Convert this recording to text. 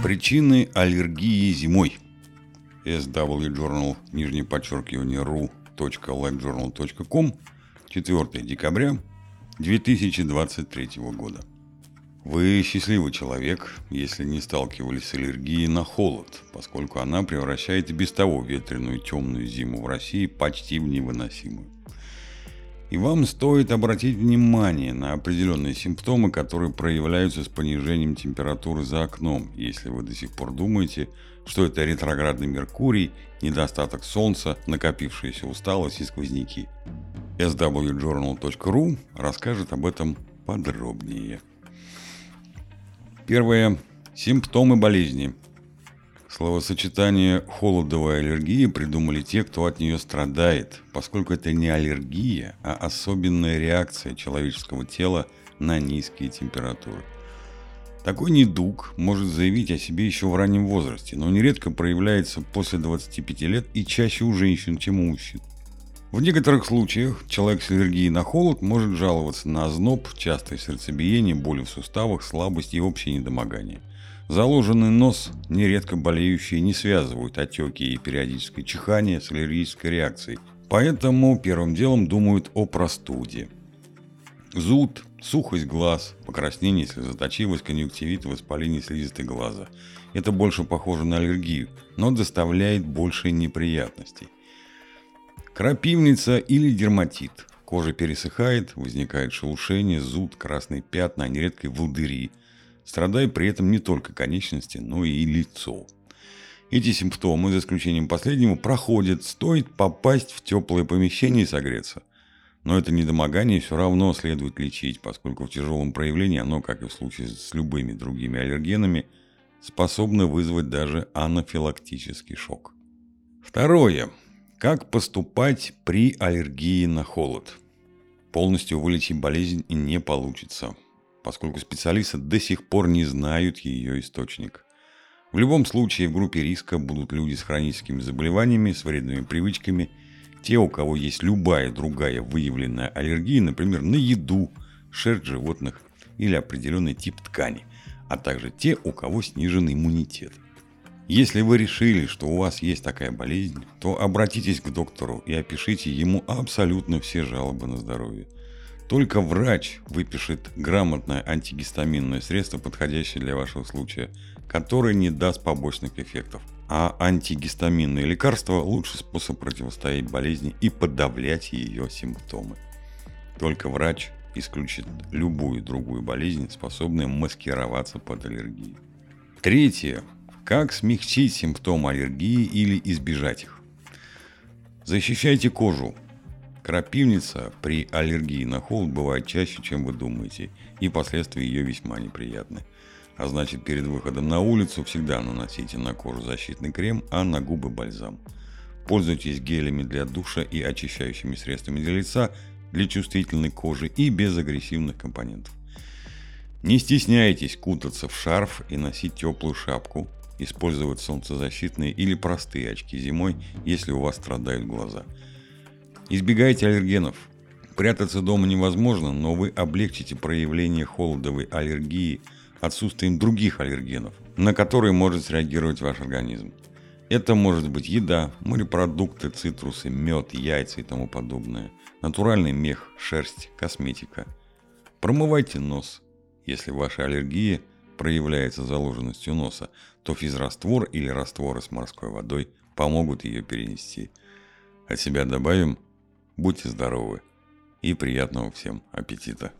Причины аллергии зимой. SW нижнее подчеркивание, ru.livejournal.com, 4 декабря 2023 года. Вы счастливый человек, если не сталкивались с аллергией на холод, поскольку она превращает и без того ветреную темную зиму в России почти в невыносимую. И вам стоит обратить внимание на определенные симптомы, которые проявляются с понижением температуры за окном, если вы до сих пор думаете, что это ретроградный Меркурий, недостаток солнца, накопившаяся усталость и сквозняки. swjournal.ru расскажет об этом подробнее. Первое. Симптомы болезни. Словосочетание «холодовая аллергия» придумали те, кто от нее страдает, поскольку это не аллергия, а особенная реакция человеческого тела на низкие температуры. Такой недуг может заявить о себе еще в раннем возрасте, но нередко проявляется после 25 лет и чаще у женщин, чем у мужчин. В некоторых случаях человек с аллергией на холод может жаловаться на озноб, частое сердцебиение, боли в суставах, слабость и общее недомогание – Заложенный нос нередко болеющие не связывают отеки и периодическое чихание с аллергической реакцией, поэтому первым делом думают о простуде. Зуд, сухость глаз, покраснение, слезоточивость, конъюнктивит, воспаление слизистой глаза. Это больше похоже на аллергию, но доставляет больше неприятностей. Крапивница или дерматит. Кожа пересыхает, возникает шелушение, зуд, красные пятна, нередко волдыри – страдая при этом не только конечности, но и лицо. Эти симптомы, за исключением последнего, проходят, стоит попасть в теплое помещение и согреться. Но это недомогание все равно следует лечить, поскольку в тяжелом проявлении оно, как и в случае с любыми другими аллергенами, способно вызвать даже анафилактический шок. Второе. Как поступать при аллергии на холод? Полностью вылечить болезнь не получится поскольку специалисты до сих пор не знают ее источник. В любом случае в группе риска будут люди с хроническими заболеваниями, с вредными привычками, те, у кого есть любая другая выявленная аллергия, например, на еду, шерсть животных или определенный тип ткани, а также те, у кого снижен иммунитет. Если вы решили, что у вас есть такая болезнь, то обратитесь к доктору и опишите ему абсолютно все жалобы на здоровье – только врач выпишет грамотное антигистаминное средство, подходящее для вашего случая, которое не даст побочных эффектов. А антигистаминные лекарства – лучший способ противостоять болезни и подавлять ее симптомы. Только врач исключит любую другую болезнь, способную маскироваться под аллергией. Третье. Как смягчить симптомы аллергии или избежать их? Защищайте кожу Крапивница при аллергии на холод бывает чаще, чем вы думаете, и последствия ее весьма неприятны. А значит, перед выходом на улицу всегда наносите на кожу защитный крем, а на губы бальзам. Пользуйтесь гелями для душа и очищающими средствами для лица для чувствительной кожи и без агрессивных компонентов. Не стесняйтесь кутаться в шарф и носить теплую шапку, использовать солнцезащитные или простые очки зимой, если у вас страдают глаза – Избегайте аллергенов. Прятаться дома невозможно, но вы облегчите проявление холодовой аллергии отсутствием других аллергенов, на которые может среагировать ваш организм. Это может быть еда, морепродукты, цитрусы, мед, яйца и тому подобное, натуральный мех, шерсть, косметика. Промывайте нос. Если ваша аллергия проявляется заложенностью носа, то физраствор или растворы с морской водой помогут ее перенести. От себя добавим – Будьте здоровы и приятного всем аппетита!